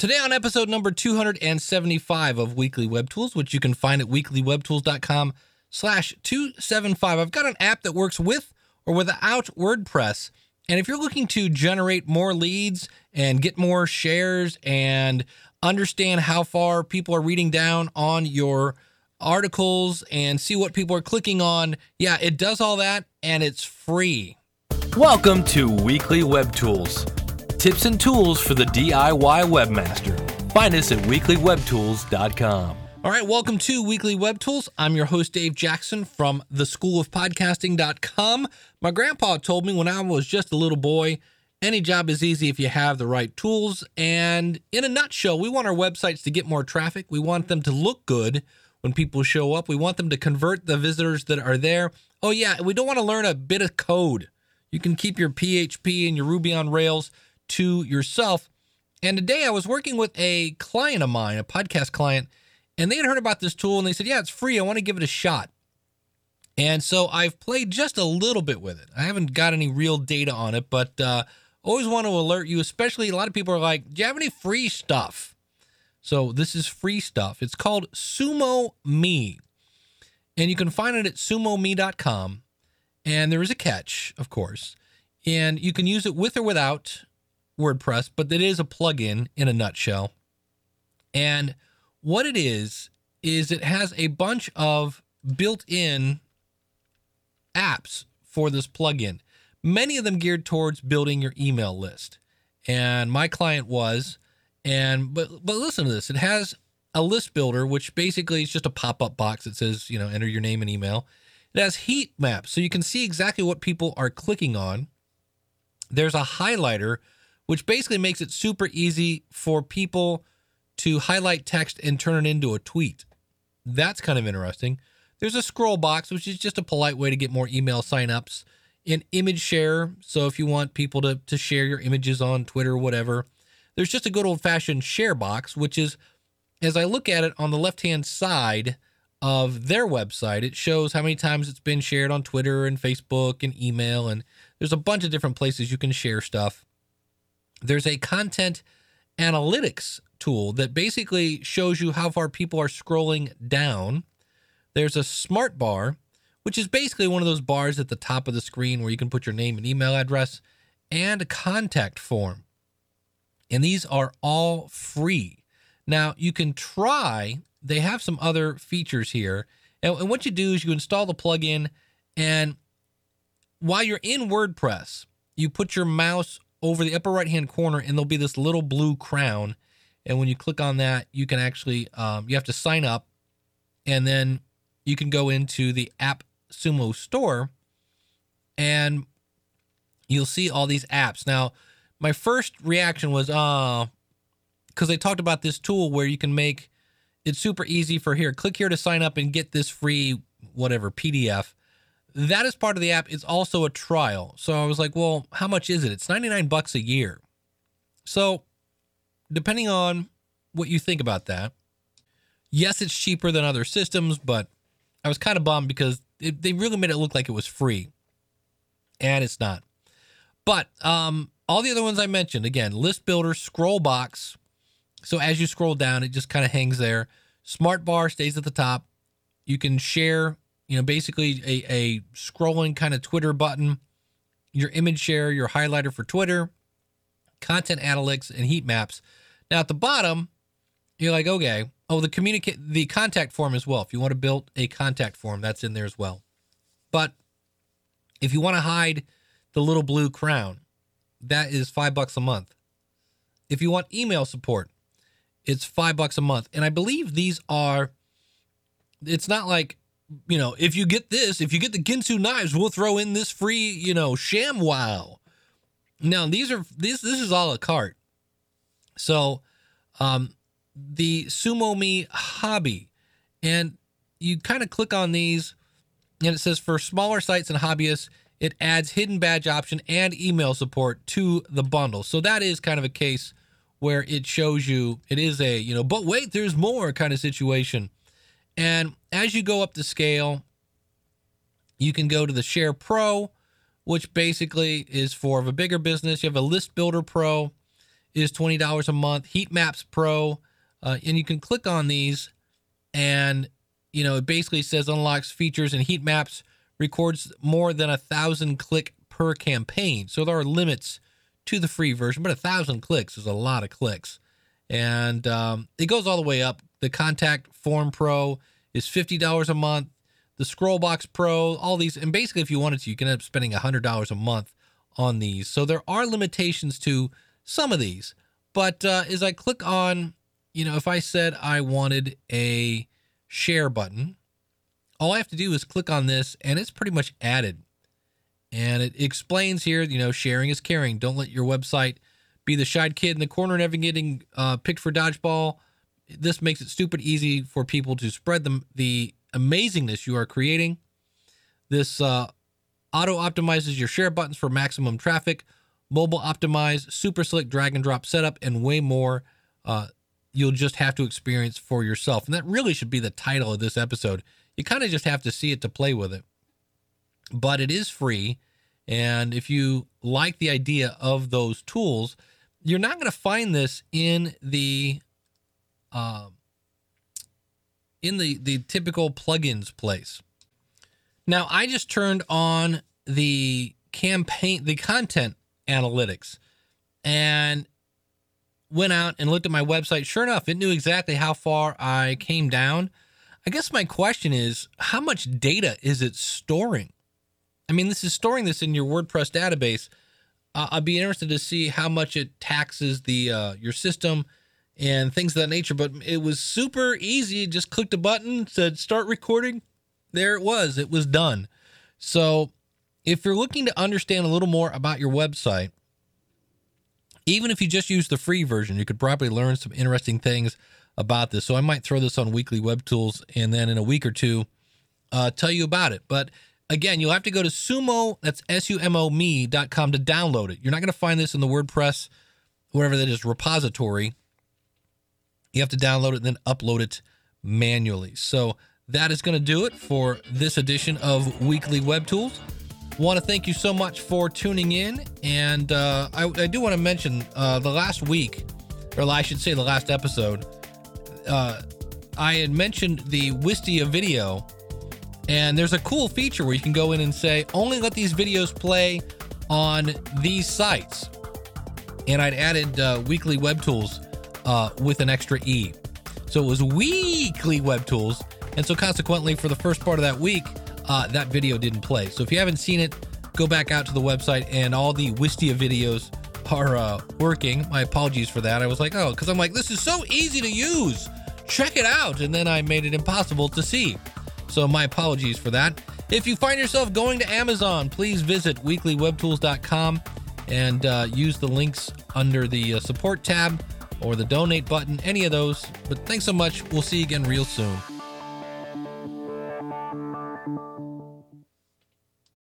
Today on episode number 275 of Weekly Web Tools, which you can find at weeklywebtools.com slash 275. I've got an app that works with or without WordPress. And if you're looking to generate more leads and get more shares and understand how far people are reading down on your articles and see what people are clicking on, yeah, it does all that and it's free. Welcome to Weekly Web Tools tips and tools for the DIY webmaster. Find us at weeklywebtools.com. All right, welcome to Weekly Web Tools. I'm your host, Dave Jackson from the School of Podcasting.com. My grandpa told me when I was just a little boy, any job is easy if you have the right tools. And in a nutshell, we want our websites to get more traffic. We want them to look good when people show up. We want them to convert the visitors that are there. Oh, yeah, we don't want to learn a bit of code. You can keep your PHP and your Ruby on Rails to yourself. And today I was working with a client of mine, a podcast client, and they had heard about this tool and they said, Yeah, it's free. I want to give it a shot. And so I've played just a little bit with it. I haven't got any real data on it, but uh, always want to alert you, especially a lot of people are like, Do you have any free stuff? So this is free stuff. It's called Sumo Me. And you can find it at sumome.com. And there is a catch, of course. And you can use it with or without WordPress, but it is a plugin in a nutshell. And what it is, is it has a bunch of built in apps for this plugin, many of them geared towards building your email list. And my client was, and but but listen to this. It has a list builder, which basically is just a pop-up box that says, you know, enter your name and email. It has heat maps, so you can see exactly what people are clicking on. There's a highlighter which basically makes it super easy for people to highlight text and turn it into a tweet. That's kind of interesting. There's a scroll box, which is just a polite way to get more email signups. An image share, so if you want people to, to share your images on Twitter or whatever. There's just a good old fashioned share box, which is, as I look at it on the left hand side of their website, it shows how many times it's been shared on Twitter and Facebook and email. And there's a bunch of different places you can share stuff. There's a content analytics tool that basically shows you how far people are scrolling down. There's a smart bar, which is basically one of those bars at the top of the screen where you can put your name and email address, and a contact form. And these are all free. Now, you can try, they have some other features here. And, what you do is you install the plugin, and while you're in WordPress, you put your mouse over the upper right hand corner, and there'll be this little blue crown. And when you click on that, you can actually um, you have to sign up, and then you can go into the App Sumo store, and you'll see all these apps. Now, my first reaction was, uh, because they talked about this tool where you can make it's super easy for here. Click here to sign up and get this free whatever PDF that is part of the app. It's also a trial. So I was like, well, how much is it? It's 99 bucks a year. So depending on what you think about that, yes, it's cheaper than other systems, but I was kind of bummed because it, they really made it look like it was free. And it's not. But um, all the other ones I mentioned, again, list builder, scroll box. So as you scroll down, it just kind of hangs there. Smart bar stays at the top. You can share you know, basically a, a scrolling kind of Twitter button, your image share, your highlighter for Twitter, content analytics, and heat maps. Now at the bottom, you're like, okay, oh, the communicate the contact form as well. If you want to build a contact form, that's in there as well. But if you want to hide the little blue crown, that is five bucks a month. If you want email support, it's five bucks a month. And I believe these are, it's not like you know, if you get this, if you get the Ginsu knives, we'll throw in this free, you know, sham wow. Now these are this this is all a cart. So, um, the Sumo Me hobby, and you kind of click on these, and it says for smaller sites and hobbyists, it adds hidden badge option and email support to the bundle. So that is kind of a case where it shows you it is a you know, but wait, there's more kind of situation. And as you go up the scale, you can go to the Share Pro, which basically is for a bigger business. You have a List Builder Pro. is $20 a month. Heat Maps Pro, uh, and you can click on these and you know it basically says unlocks features and heat maps records more than a thousand click per campaign so there are limits to the free version but a thousand clicks is a lot of clicks and um, it goes all the way up the contact form pro is $50 a month the scrollbox pro all these and basically if you wanted to you can end up spending $100 a month on these so there are limitations to some of these but uh, as i click on you know, if I said I wanted a share button, all I have to do is click on this and it's pretty much added. And it explains here, you know, sharing is caring. Don't let your website be the shy kid in the corner never getting uh, picked for dodgeball. This makes it stupid easy for people to spread the, the amazingness you are creating. This uh, auto optimizes your share buttons for maximum traffic, mobile optimize, super slick drag and drop setup, and way more. Uh, you'll just have to experience for yourself. And that really should be the title of this episode. You kind of just have to see it to play with it. But it is free. And if you like the idea of those tools, you're not going to find this in the uh, in the the typical plugins place. Now, I just turned on the campaign the content analytics and went out and looked at my website. Sure enough, it knew exactly how far I came down. I guess my question is how much data is it storing? I mean, this is storing this in your WordPress database. Uh, I'd be interested to see how much it taxes the uh, your system and things of that nature. But it was super easy. Just clicked a button, said start recording. There it was. It was done. So, if you're looking to understand a little more about your website, even if you just use the free version, you could probably learn some interesting things about this. So I might throw this on Weekly Web Tools and then in a week or two uh, tell you about it. But again, you'll have to go to sumo, that's S-U-M-O me.com to download it. You're not going to find this in the WordPress, whatever that is, repository. You have to download it and then upload it manually. So that is going to do it for this edition of Weekly Web Tools. Want to thank you so much for tuning in. And uh, I, I, do want to mention uh, the last week, or I should say the last episode, uh, I had mentioned the Wistia video. And there's a cool feature where you can go in and say, only let these videos play on these sites. And I'd added uh, weekly web tools uh, with an extra E. So it was weekly web tools. And so consequently, for the first part of that week, uh, that video didn't play. So if you haven't seen it, go back out to the website and all the Wistia videos are uh, working. My apologies for that. I was like, oh, because I'm like, this is so easy to use. Check it out. And then I made it impossible to see. So my apologies for that. If you find yourself going to Amazon, please visit weeklywebtools.com and uh, use the links under the uh, support tab or the donate button, any of those. But thanks so much. We'll see you again real soon.